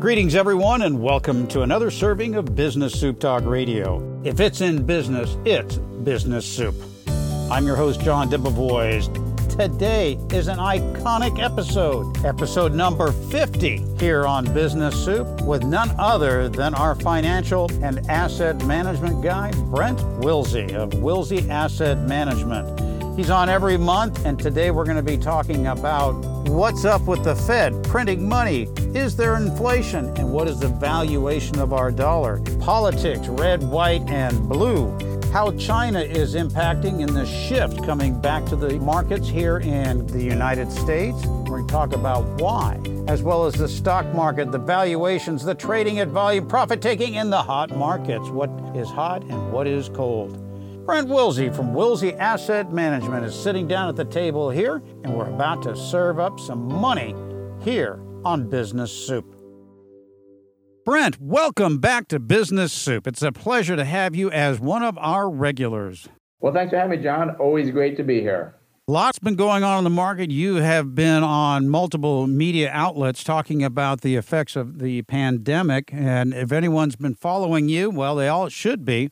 Greetings, everyone, and welcome to another serving of Business Soup Talk Radio. If it's in business, it's business soup. I'm your host, John Debevoise. Today is an iconic episode, episode number 50 here on Business Soup, with none other than our financial and asset management guy, Brent Wilsey of Wilsey Asset Management. He's on every month, and today we're going to be talking about what's up with the Fed printing money. Is there inflation? And what is the valuation of our dollar? Politics, red, white, and blue. How China is impacting in the shift coming back to the markets here in the United States. We're going to talk about why, as well as the stock market, the valuations, the trading at volume, profit taking in the hot markets. What is hot and what is cold? Brent Wilsey from Wilsey Asset Management is sitting down at the table here, and we're about to serve up some money here on Business Soup. Brent, welcome back to Business Soup. It's a pleasure to have you as one of our regulars. Well, thanks for having me, John. Always great to be here. Lots been going on in the market. You have been on multiple media outlets talking about the effects of the pandemic. And if anyone's been following you, well, they all should be.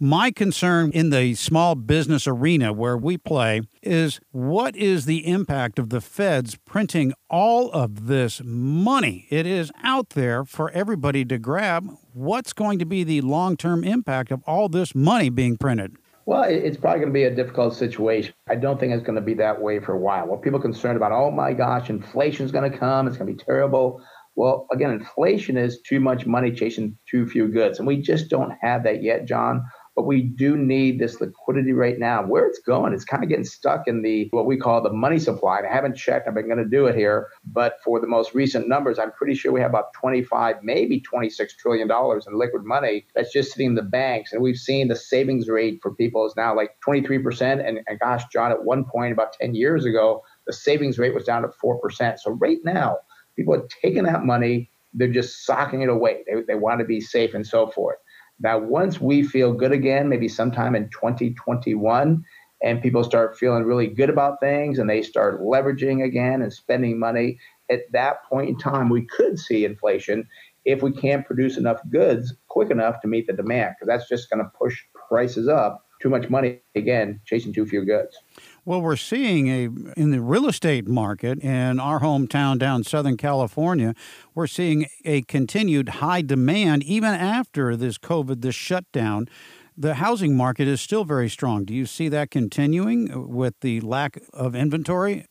My concern in the small business arena where we play is what is the impact of the feds printing all of this money? It is out there for everybody to grab. What's going to be the long term impact of all this money being printed? Well, it's probably going to be a difficult situation. I don't think it's going to be that way for a while. What people are concerned about, oh my gosh, inflation is going to come, it's going to be terrible. Well, again, inflation is too much money chasing too few goods. And we just don't have that yet, John but we do need this liquidity right now. Where it's going, it's kind of getting stuck in the what we call the money supply. And I haven't checked. I've been going to do it here, but for the most recent numbers, I'm pretty sure we have about 25, maybe 26 trillion dollars in liquid money that's just sitting in the banks. And we've seen the savings rate for people is now like 23%. And, and gosh, John, at one point about 10 years ago, the savings rate was down to 4%. So right now, people are taking that money, they're just socking it away. They, they want to be safe and so forth. Now, once we feel good again, maybe sometime in 2021, and people start feeling really good about things and they start leveraging again and spending money, at that point in time, we could see inflation if we can't produce enough goods quick enough to meet the demand, because that's just going to push prices up. Too much money, again, chasing too few goods. Well, we're seeing a in the real estate market in our hometown down Southern California, we're seeing a continued high demand even after this COVID, this shutdown. The housing market is still very strong. Do you see that continuing with the lack of inventory?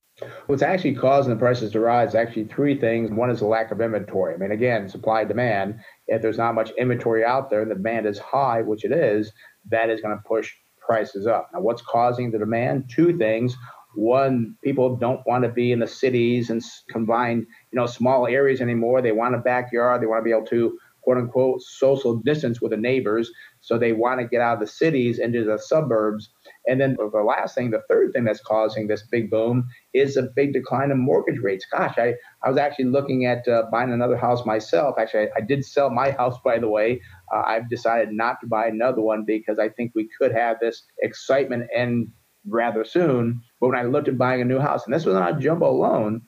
What's actually causing the prices to rise actually three things. One is the lack of inventory. I mean, again, supply and demand. If there's not much inventory out there and the demand is high, which it is, that is going to push prices up. Now, what's causing the demand? Two things. One, people don't want to be in the cities and combine, you know, small areas anymore. They want a backyard. They want to be able to, quote unquote, social distance with the neighbors. So they want to get out of the cities into the suburbs. And then the last thing, the third thing that's causing this big boom is a big decline in mortgage rates. Gosh, I, I was actually looking at uh, buying another house myself. Actually, I, I, did sell my house, by the way. Uh, I've decided not to buy another one because I think we could have this excitement end rather soon. But when I looked at buying a new house, and this was on a jumbo loan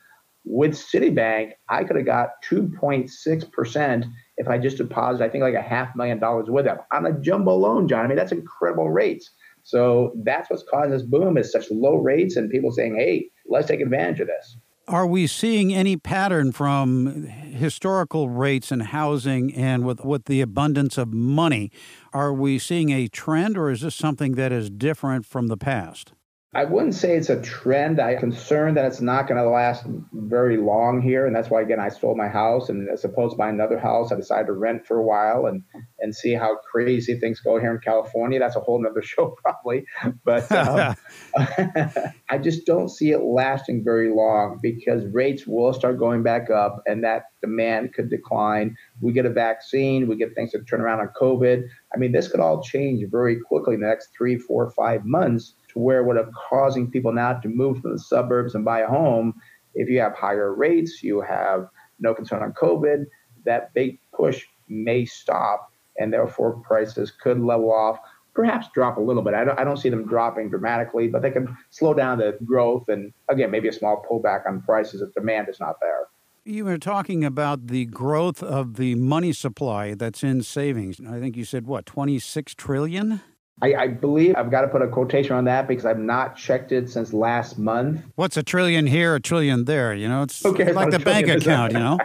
with Citibank, I could have got 2.6% if I just deposited, I think, like a half million dollars with them on a jumbo loan, John. I mean, that's incredible rates. So that's what's causing this boom is such low rates and people saying, hey, let's take advantage of this. Are we seeing any pattern from historical rates in housing and with, with the abundance of money? Are we seeing a trend or is this something that is different from the past? I wouldn't say it's a trend. I'm concerned that it's not going to last very long here. And that's why, again, I sold my house. And as opposed to buying another house, I decided to rent for a while. And and see how crazy things go here in California. That's a whole nother show, probably. But um, I just don't see it lasting very long because rates will start going back up and that demand could decline. We get a vaccine, we get things to turn around on COVID. I mean, this could all change very quickly in the next three, four, five months to where what are causing people now to move from the suburbs and buy a home. If you have higher rates, you have no concern on COVID, that big push may stop and therefore prices could level off, perhaps drop a little bit. I don't, I don't see them dropping dramatically, but they can slow down the growth and again, maybe a small pullback on prices if demand is not there. You were talking about the growth of the money supply that's in savings. I think you said what, 26 trillion? I, I, believe I've got to put a quotation on that because I've not checked it since last month. What's a trillion here, a trillion there? You know, it's okay, like the bank account, you know?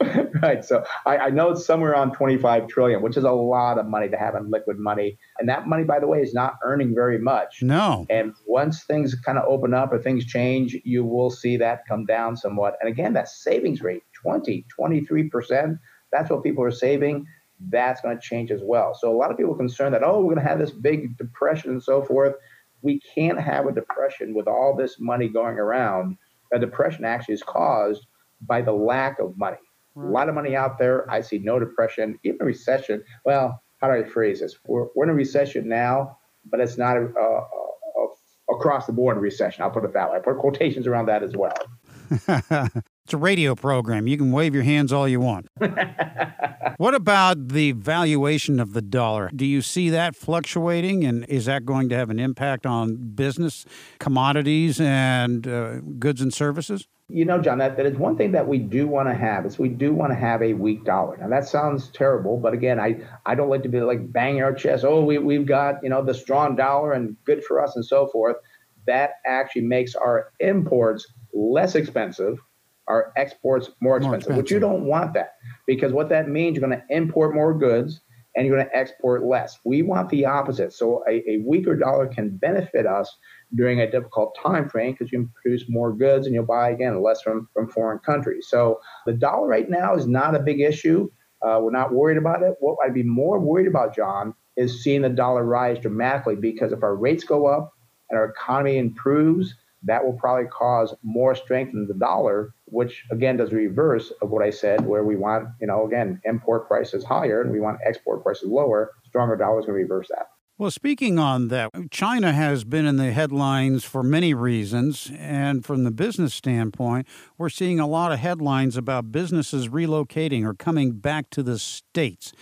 right. So I, I, know it's somewhere around 25 trillion, which is a lot of money to have in liquid money. And that money, by the way, is not earning very much. No. And once things kind of open up or things change, you will see that come down somewhat. And again, that savings rate, 20, 23%, that's what people are saving. That's going to change as well. So a lot of people are concerned that, oh, we're going to have this big depression and so forth. We can't have a depression with all this money going around. A depression actually is caused by the lack of money. Right. A lot of money out there. I see no depression, even a recession. Well, how do I phrase this? We're, we're in a recession now, but it's not a, a, a, across the board recession. I'll put it that way. I put quotations around that as well. it's a radio program. You can wave your hands all you want. what about the valuation of the dollar? Do you see that fluctuating, and is that going to have an impact on business, commodities, and uh, goods and services? You know, John, that, that is one thing that we do want to have is we do want to have a weak dollar. Now that sounds terrible, but again, I, I don't like to be like banging our chest. Oh, we, we've got, you know, the strong dollar and good for us and so forth. That actually makes our imports less expensive, our exports more expensive, more expensive. which you don't want that because what that means, you're going to import more goods and you're going to export less. We want the opposite. So a, a weaker dollar can benefit us during a difficult time frame because you can produce more goods and you'll buy again less from, from foreign countries. So the dollar right now is not a big issue. Uh, we're not worried about it. What I'd be more worried about, John, is seeing the dollar rise dramatically because if our rates go up and our economy improves, that will probably cause more strength in the dollar, which again does reverse of what I said, where we want, you know, again, import prices higher and we want export prices lower. Stronger dollar is going to reverse that. Well, speaking on that, China has been in the headlines for many reasons. And from the business standpoint, we're seeing a lot of headlines about businesses relocating or coming back to the States.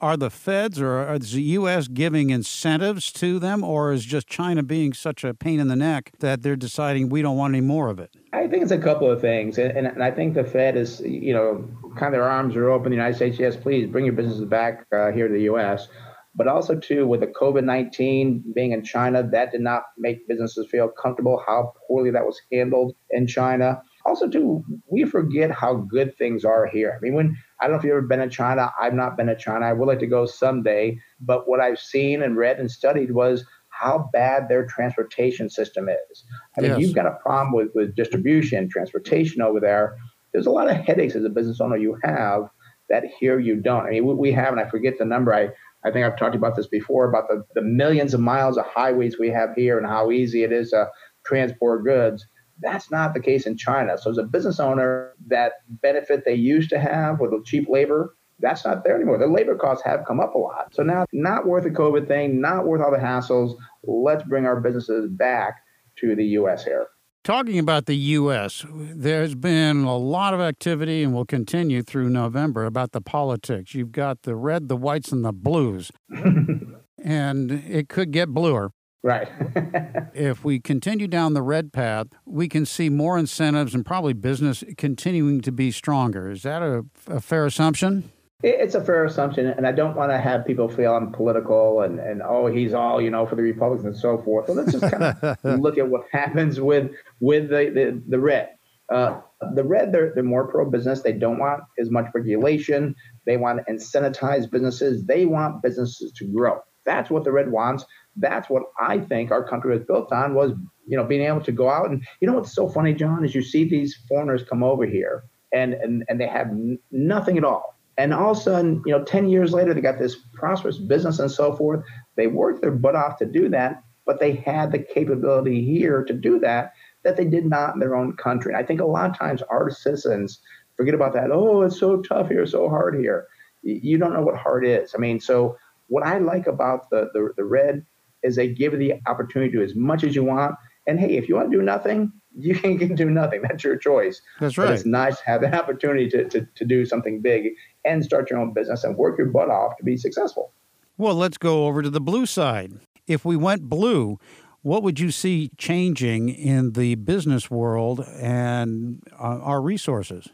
Are the feds or is the U.S. giving incentives to them, or is just China being such a pain in the neck that they're deciding we don't want any more of it? I think it's a couple of things. And, and I think the Fed is, you know, kind of their arms are open. The United States, yes, please bring your businesses back uh, here to the U.S but also too with the COVID-19 being in China, that did not make businesses feel comfortable how poorly that was handled in China. Also, too, we forget how good things are here. I mean, when I don't know if you've ever been in China, I've not been to China. I would like to go someday, but what I've seen and read and studied was how bad their transportation system is. I mean, yes. you've got a problem with, with distribution, transportation over there. There's a lot of headaches as a business owner you have that here you don't. I mean, we have, and I forget the number. I I think I've talked about this before about the, the millions of miles of highways we have here and how easy it is to transport goods. That's not the case in China. So, as a business owner, that benefit they used to have with the cheap labor, that's not there anymore. The labor costs have come up a lot. So, now, not worth the COVID thing, not worth all the hassles. Let's bring our businesses back to the U.S. here. Talking about the U.S., there's been a lot of activity and will continue through November about the politics. You've got the red, the whites, and the blues, and it could get bluer. Right. if we continue down the red path, we can see more incentives and probably business continuing to be stronger. Is that a, a fair assumption? It's a fair assumption, and I don't want to have people feel I'm political and, and oh he's all you know for the Republicans and so forth. So let's just kind of look at what happens with with the the, the red. Uh, the red, they're, they're more pro business. They don't want as much regulation. They want to incentivize businesses. They want businesses to grow. That's what the red wants. That's what I think our country was built on was, you know, being able to go out and, you know, what's so funny, John, is you see these foreigners come over here and, and, and they have n- nothing at all And all of a sudden, you know, 10 years later, they got this prosperous business and so forth. They worked their butt off to do that, but they had the capability here to do that that they did not in their own country. And I think a lot of times our citizens forget about that. Oh, it's so tough here, so hard here. You don't know what hard is. I mean, so what I like about the, the, the red is they give you the opportunity to do as much as you want. And hey, if you want to do nothing, you can do nothing. That's your choice. That's right. But it's nice to have the opportunity to, to, to do something big and start your own business and work your butt off to be successful. Well, let's go over to the blue side. If we went blue, what would you see changing in the business world and uh, our resources?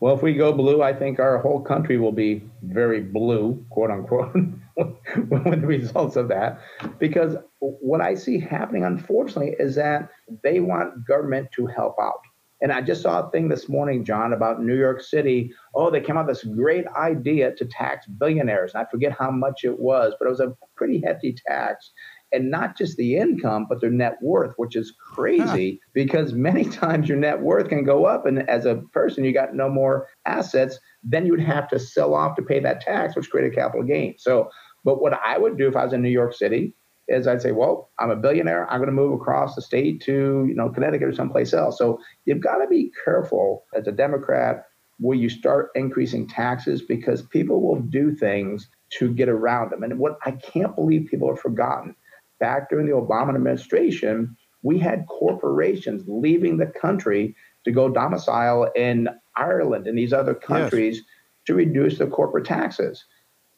Well, if we go blue, I think our whole country will be very blue, quote unquote, with the results of that. Because what I see happening, unfortunately, is that they want government to help out. And I just saw a thing this morning, John, about New York City. Oh, they came out with this great idea to tax billionaires. And I forget how much it was, but it was a pretty hefty tax and not just the income, but their net worth, which is crazy huh. because many times your net worth can go up. And as a person, you got no more assets, then you would have to sell off to pay that tax, which created capital gain. So, but what I would do if I was in New York City is I'd say, well, I'm a billionaire. I'm going to move across the state to, you know, Connecticut or someplace else. So you've got to be careful as a Democrat where you start increasing taxes because people will do things to get around them. And what I can't believe people have forgotten back during the Obama administration, we had corporations leaving the country to go domicile in Ireland and these other countries yes. to reduce their corporate taxes.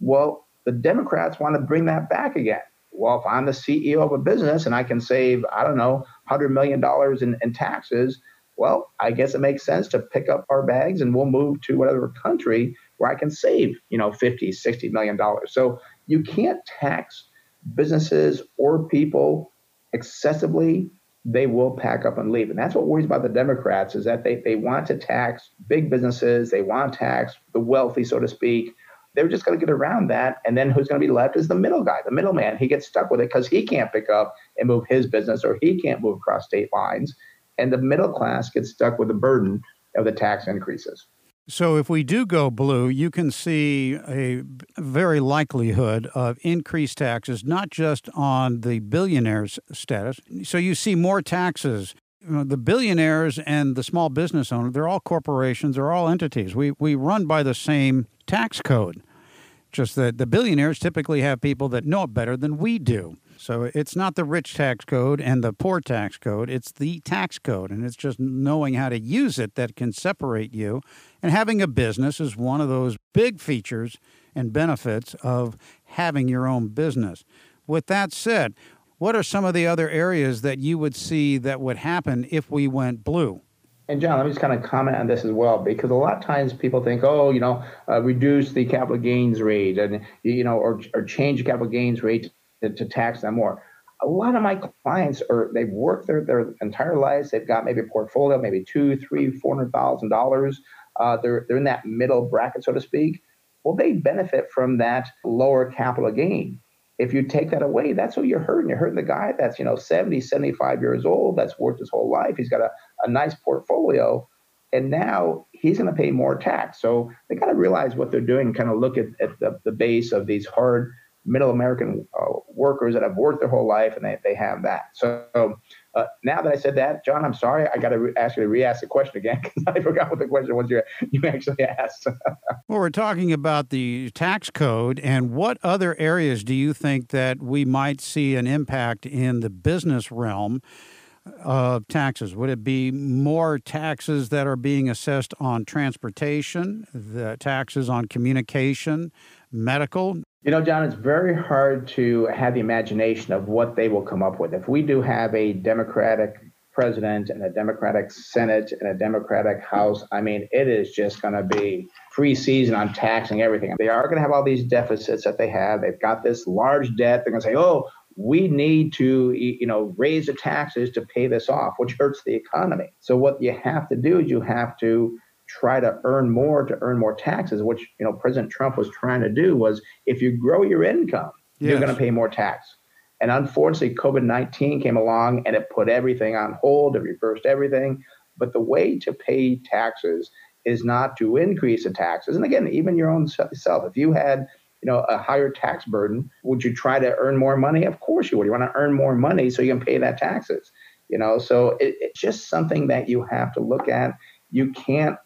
Well, the Democrats want to bring that back again. Well, if I'm the CEO of a business and I can save, I don't know, $100 million in, in taxes, well, I guess it makes sense to pick up our bags and we'll move to whatever country where I can save, you know, 50, 60 million dollars. So you can't tax businesses or people excessively, they will pack up and leave. And that's what worries about the Democrats is that they, they want to tax big businesses, they want to tax the wealthy, so to speak. They're just going to get around that. And then who's going to be left is the middle guy, the middleman. He gets stuck with it because he can't pick up and move his business or he can't move across state lines. And the middle class gets stuck with the burden of the tax increases. So, if we do go blue, you can see a very likelihood of increased taxes, not just on the billionaires' status. So, you see more taxes. You know, the billionaires and the small business owner, they're all corporations, they're all entities. We, we run by the same tax code, just that the billionaires typically have people that know it better than we do. So it's not the rich tax code and the poor tax code, it's the tax code. And it's just knowing how to use it that can separate you. And having a business is one of those big features and benefits of having your own business. With that said, what are some of the other areas that you would see that would happen if we went blue? And John, let me just kind of comment on this as well, because a lot of times people think, oh, you know, uh, reduce the capital gains rate, and you know, or, or change the capital gains rate to, to tax them more. A lot of my clients are they've worked their, their entire lives. They've got maybe a portfolio, maybe two, three, four hundred thousand dollars. Uh, they're they're in that middle bracket, so to speak. Well, they benefit from that lower capital gain. If you take that away, that's what you're hurting. You're hurting the guy that's, you know, 70, 75 years old, that's worked his whole life. He's got a, a nice portfolio. And now he's going to pay more tax. So they got to realize what they're doing, kind of look at, at the, the base of these hard middle American uh, workers that have worked their whole life and they, they have that. So uh, now that I said that, John, I'm sorry. I got to re- ask you to re-ask the question again because I forgot what the question was you, you actually asked. well, we're talking about the tax code and what other areas do you think that we might see an impact in the business realm? of taxes? Would it be more taxes that are being assessed on transportation, the taxes on communication, medical? You know, John, it's very hard to have the imagination of what they will come up with. If we do have a Democratic president and a Democratic Senate and a Democratic House, I mean, it is just going to be free season on taxing everything. They are going to have all these deficits that they have. They've got this large debt. They're going to say, oh, we need to, you know, raise the taxes to pay this off, which hurts the economy. So what you have to do is you have to try to earn more to earn more taxes, which you know President Trump was trying to do was if you grow your income, yes. you're going to pay more tax. And unfortunately, COVID 19 came along and it put everything on hold, it reversed everything. But the way to pay taxes is not to increase the taxes. And again, even your own self, if you had you know a higher tax burden, would you try to earn more money? Of course you would. You want to earn more money so you can pay that taxes. You know, so it, it's just something that you have to look at. You can't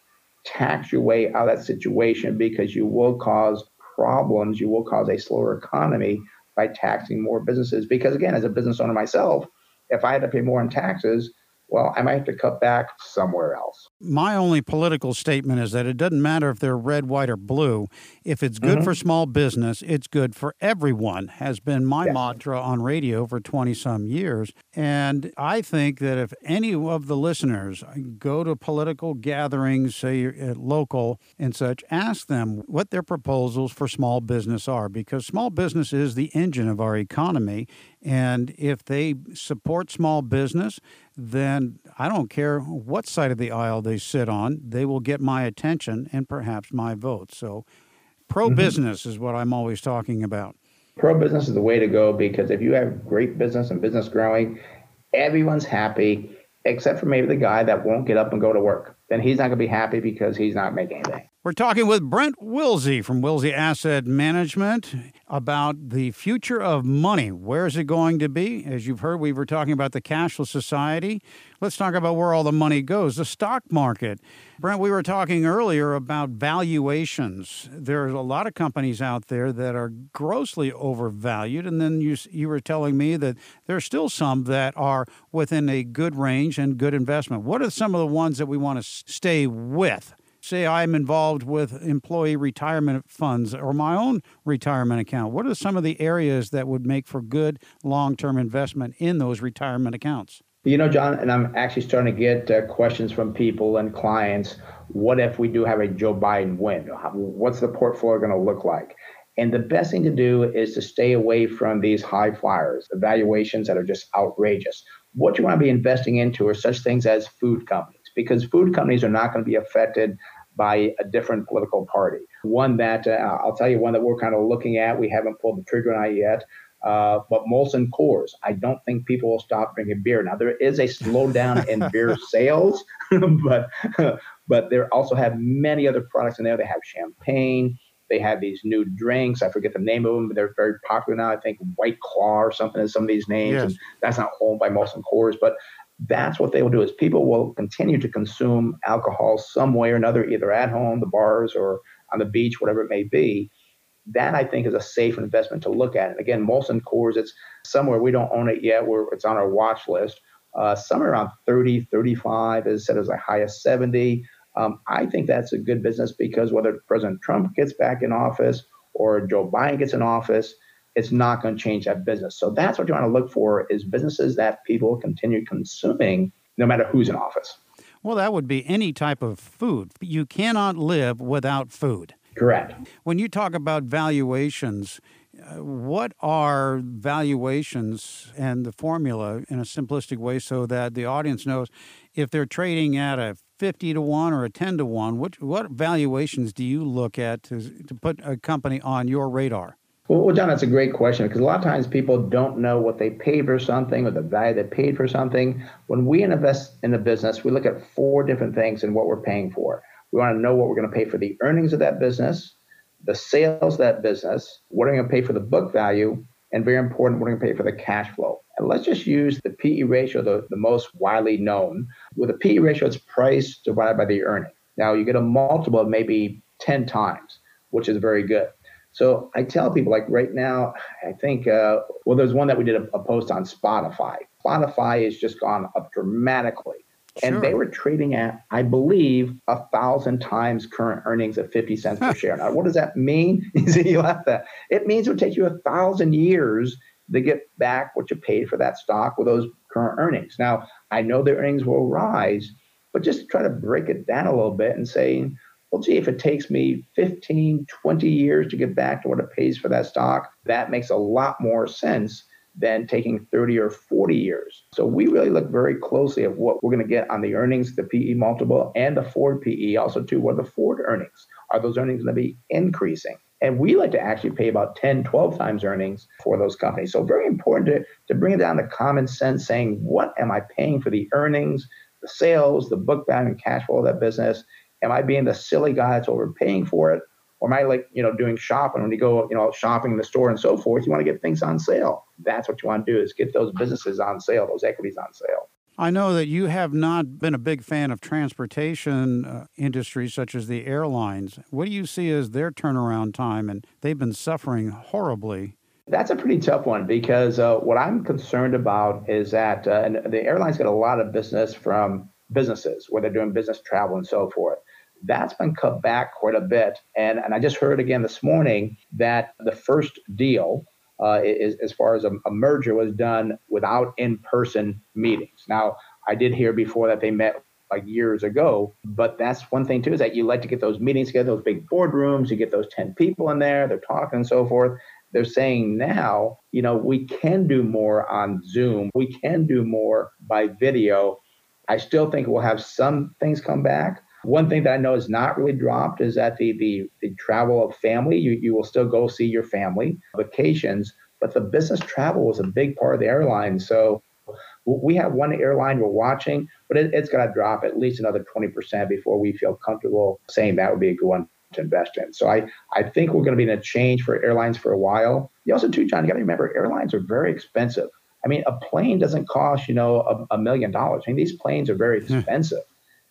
tax your way out of that situation because you will cause problems. You will cause a slower economy by taxing more businesses. Because again, as a business owner myself, if I had to pay more in taxes, well, I might have to cut back somewhere else. My only political statement is that it doesn't matter if they're red, white, or blue. If it's good mm-hmm. for small business, it's good for everyone, has been my yes. mantra on radio for 20 some years. And I think that if any of the listeners go to political gatherings, say at local and such, ask them what their proposals for small business are, because small business is the engine of our economy. And if they support small business, then I don't care what side of the aisle they sit on, they will get my attention and perhaps my vote. So, pro business mm-hmm. is what I'm always talking about. Pro business is the way to go because if you have great business and business growing, everyone's happy except for maybe the guy that won't get up and go to work. Then he's not going to be happy because he's not making anything. We're talking with Brent Wilsey from Wilsey Asset Management about the future of money. Where is it going to be? As you've heard, we were talking about the cashless society. Let's talk about where all the money goes the stock market. Brent, we were talking earlier about valuations. There's a lot of companies out there that are grossly overvalued. And then you, you were telling me that there are still some that are within a good range and good investment. What are some of the ones that we want to stay with? Say I'm involved with employee retirement funds or my own retirement account? What are some of the areas that would make for good long term investment in those retirement accounts? You know, John, and I'm actually starting to get uh, questions from people and clients. What if we do have a Joe Biden win? What's the portfolio going to look like? And the best thing to do is to stay away from these high flyers, evaluations that are just outrageous. What you want to be investing into are such things as food companies, because food companies are not going to be affected by a different political party. One that uh, I'll tell you, one that we're kind of looking at. We haven't pulled the trigger on it yet. Uh, but Molson Coors, I don't think people will stop drinking beer. Now there is a slowdown in beer sales, but but there also have many other products in there. They have champagne. They have these new drinks. I forget the name of them, but they're very popular now. I think White Claw or something is some of these names. Yes. And that's not owned by Molson Coors, but that's what they will do is people will continue to consume alcohol some way or another, either at home, the bars, or on the beach, whatever it may be. That I think is a safe investment to look at. And again, Molson Coors, it's somewhere we don't own it yet. We're, it's on our watch list. Uh, somewhere around 30, 35, as said, as the highest 70. Um, I think that's a good business because whether President Trump gets back in office or Joe Biden gets in office, it's not going to change that business. So that's what you want to look for is businesses that people continue consuming no matter who's in office. Well, that would be any type of food. You cannot live without food. Correct. When you talk about valuations, uh, what are valuations and the formula in a simplistic way so that the audience knows if they're trading at a 50 to 1 or a 10 to 1, what, what valuations do you look at to, to put a company on your radar? Well, John, that's a great question because a lot of times people don't know what they paid for something or the value they paid for something. When we invest in a business, we look at four different things and what we're paying for. We want to know what we're going to pay for the earnings of that business, the sales of that business, what are we going to pay for the book value, and very important, what are we going to pay for the cash flow. And let's just use the PE ratio, the, the most widely known. With a PE ratio, it's price divided by the earning. Now you get a multiple of maybe 10 times, which is very good. So I tell people, like right now, I think, uh, well, there's one that we did a, a, post on Spotify. Spotify has just gone up dramatically. Sure. And they were trading at, I believe, a thousand times current earnings at 50 cents per share. Now, what does that mean? you laugh at. It means it would take you a thousand years to get back what you paid for that stock with those current earnings. Now, I know the earnings will rise, but just try to break it down a little bit and say, well, gee, if it takes me 15, 20 years to get back to what it pays for that stock, that makes a lot more sense than taking 30 or 40 years. So we really look very closely at what we're going to get on the earnings, the PE multiple, and the forward PE. Also, too, what are the forward earnings? Are those earnings going to be increasing? And we like to actually pay about 10, 12 times earnings for those companies. So very important to, to bring it down to common sense, saying, what am I paying for the earnings, the sales, the book value and cash flow of that business? Am I being the silly guy that's overpaying for it? Or am I like, you know, doing shopping when you go, you know, shopping in the store and so forth? You want to get things on sale. That's what you want to do is get those businesses on sale, those equities on sale. I know that you have not been a big fan of transportation uh, industries such as the airlines. What do you see as their turnaround time? And they've been suffering horribly. That's a pretty tough one because uh, what I'm concerned about is that uh, and the airlines get a lot of business from businesses where they're doing business travel and so forth. That's been cut back quite a bit. And, and I just heard again this morning that the first deal uh, is, as far as a, a merger was done without in-person meetings. Now, I did hear before that they met like years ago, but that's one thing too is that you like to get those meetings together, those big boardrooms, you get those 10 people in there, they're talking and so forth. They're saying now, you know, we can do more on Zoom, we can do more by video. I still think we'll have some things come back, one thing that I know is not really dropped is that the the, the travel of family, you, you will still go see your family, vacations, but the business travel was a big part of the airline. So we have one airline we're watching, but it, has got to drop at least another 20% before we feel comfortable saying that would be a good one to invest in. So I, I think we're going to be in a change for airlines for a while. You also, too, John, you got to remember airlines are very expensive. I mean, a plane doesn't cost, you know, a, a million dollars. I mean, these planes are very hmm. expensive.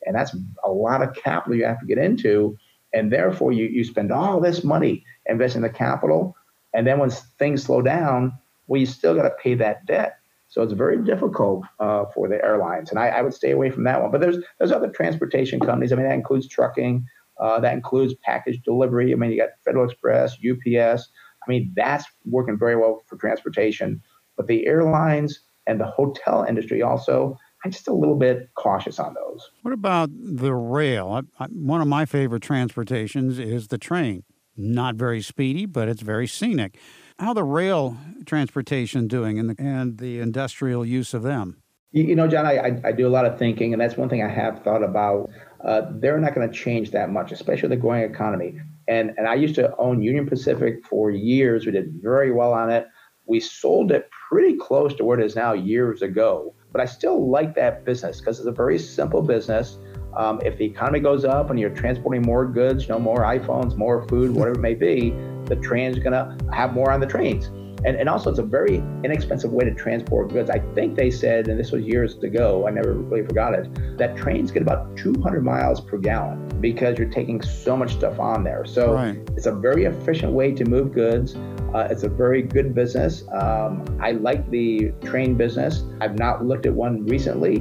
And that's a lot of capital you have to get into. And therefore, you, you spend all this money investing the capital. And then when things slow down, well, you still got to pay that debt. So it's very difficult uh, for the airlines. And I, I, would stay away from that one. But there's, there's other transportation companies. I mean, that includes trucking, uh, that includes package delivery. I mean, you got Federal Express, UPS. I mean, that's working very well for transportation. But the airlines and the hotel industry also, I'm just a little bit cautious on those. What about the rail? I, I, one of my favorite transportations is the train. Not very speedy, but it's very scenic. How the rail transportation doing and the, and the industrial use of them? You, you know, John, I, I, I, do a lot of thinking, and that's one thing I have thought about. Uh, they're not going to change that much, especially the growing economy. And and I used to own Union Pacific for years. We did very well on it. We sold it pretty close to where it is now years ago. But I still like that business because it's a very simple business. Um, if the economy goes up and you're transporting more goods, you know, more iPhones, more food, whatever it may be, the train's going to have more on the trains. And, and also, it's a very inexpensive way to transport goods. I think they said, and this was years ago, I never really forgot it, that trains get about 200 miles per gallon because you're taking so much stuff on there. So right. it's a very efficient way to move goods. Uh, it's a very good business. Um, I like the train business. I've not looked at one recently,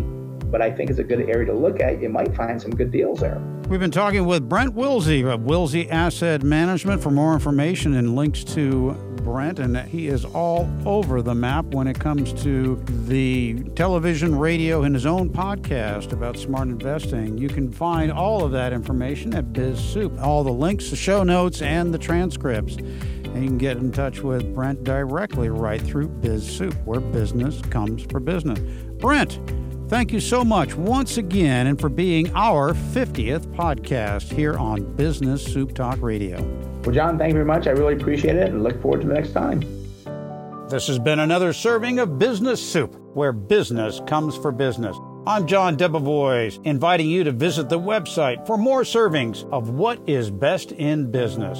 but I think it's a good area to look at. You might find some good deals there. We've been talking with Brent Wilsey of Wilsey Asset Management. For more information and links to Brent, and he is all over the map when it comes to the television, radio, and his own podcast about smart investing. You can find all of that information at BizSoup. All the links, the show notes, and the transcripts. And you can get in touch with Brent directly right through BizSoup, where business comes for business. Brent, Thank you so much once again and for being our 50th podcast here on Business Soup Talk Radio. Well, John, thank you very much. I really appreciate it and look forward to the next time. This has been another serving of Business Soup, where business comes for business. I'm John Debevoise, inviting you to visit the website for more servings of what is best in business.